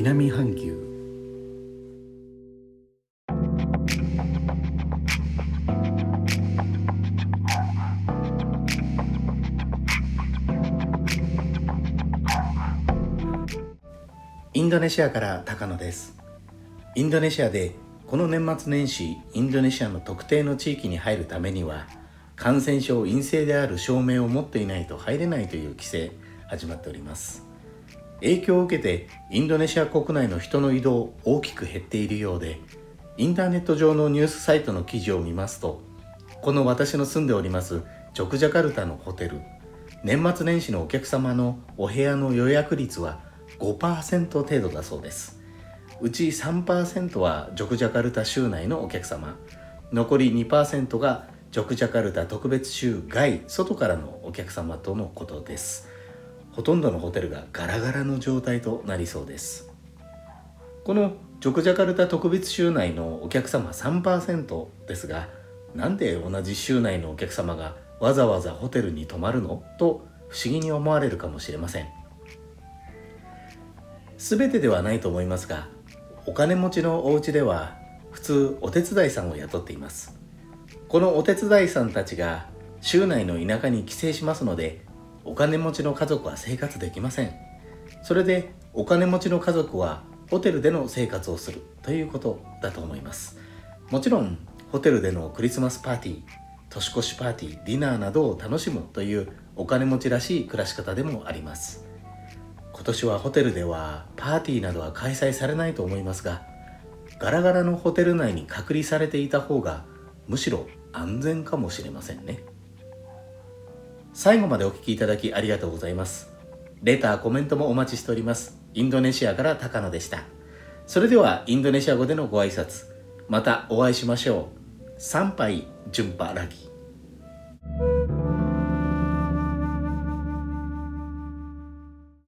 南半球。インドネシアから高野です。インドネシアでこの年末年始インドネシアの特定の地域に入るためには感染症陰性である証明を持っていないと入れないという規制始まっております。影響を受けてインドネシア国内の人の移動大きく減っているようでインターネット上のニュースサイトの記事を見ますとこの私の住んでおりますジョクジャカルタのホテル年末年始のお客様のお部屋の予約率は5%程度だそうです。うち3%はジョクジャカルタ州内のお客様残り2%がジョクジャカルタ特別州外外からのお客様とのことですほとんどのホテルがガラガラの状態となりそうです。このジョクジャカルタ特別州内のお客様3%ですがなんで同じ州内のお客様がわざわざホテルに泊まるの？と不思議に思われるかもしれません。全てではないと思いますがお金持ちのお家では普通お手伝いさんを雇っています。このお手伝いさんたちが州内の田舎に帰省しますのでお金持ちの家族は生活できません。それでお金持ちの家族はホテルでの生活をするということだと思います。もちろんホテルでのクリスマスパーティー年越しパーティーディナーなどを楽しむというお金持ちらしい暮らし方でもあります。今年はホテルではパーティーなどは開催されないと思いますがガラガラのホテル内に隔離されていた方がむしろ安全かもしれませんね。最後までお聴きいただきありがとうございます。レターコメントもお待ちしております。インドネシアから高野でした。それではインドネシア語でのご挨拶。またお会いしましょう。参拝順波ラギ。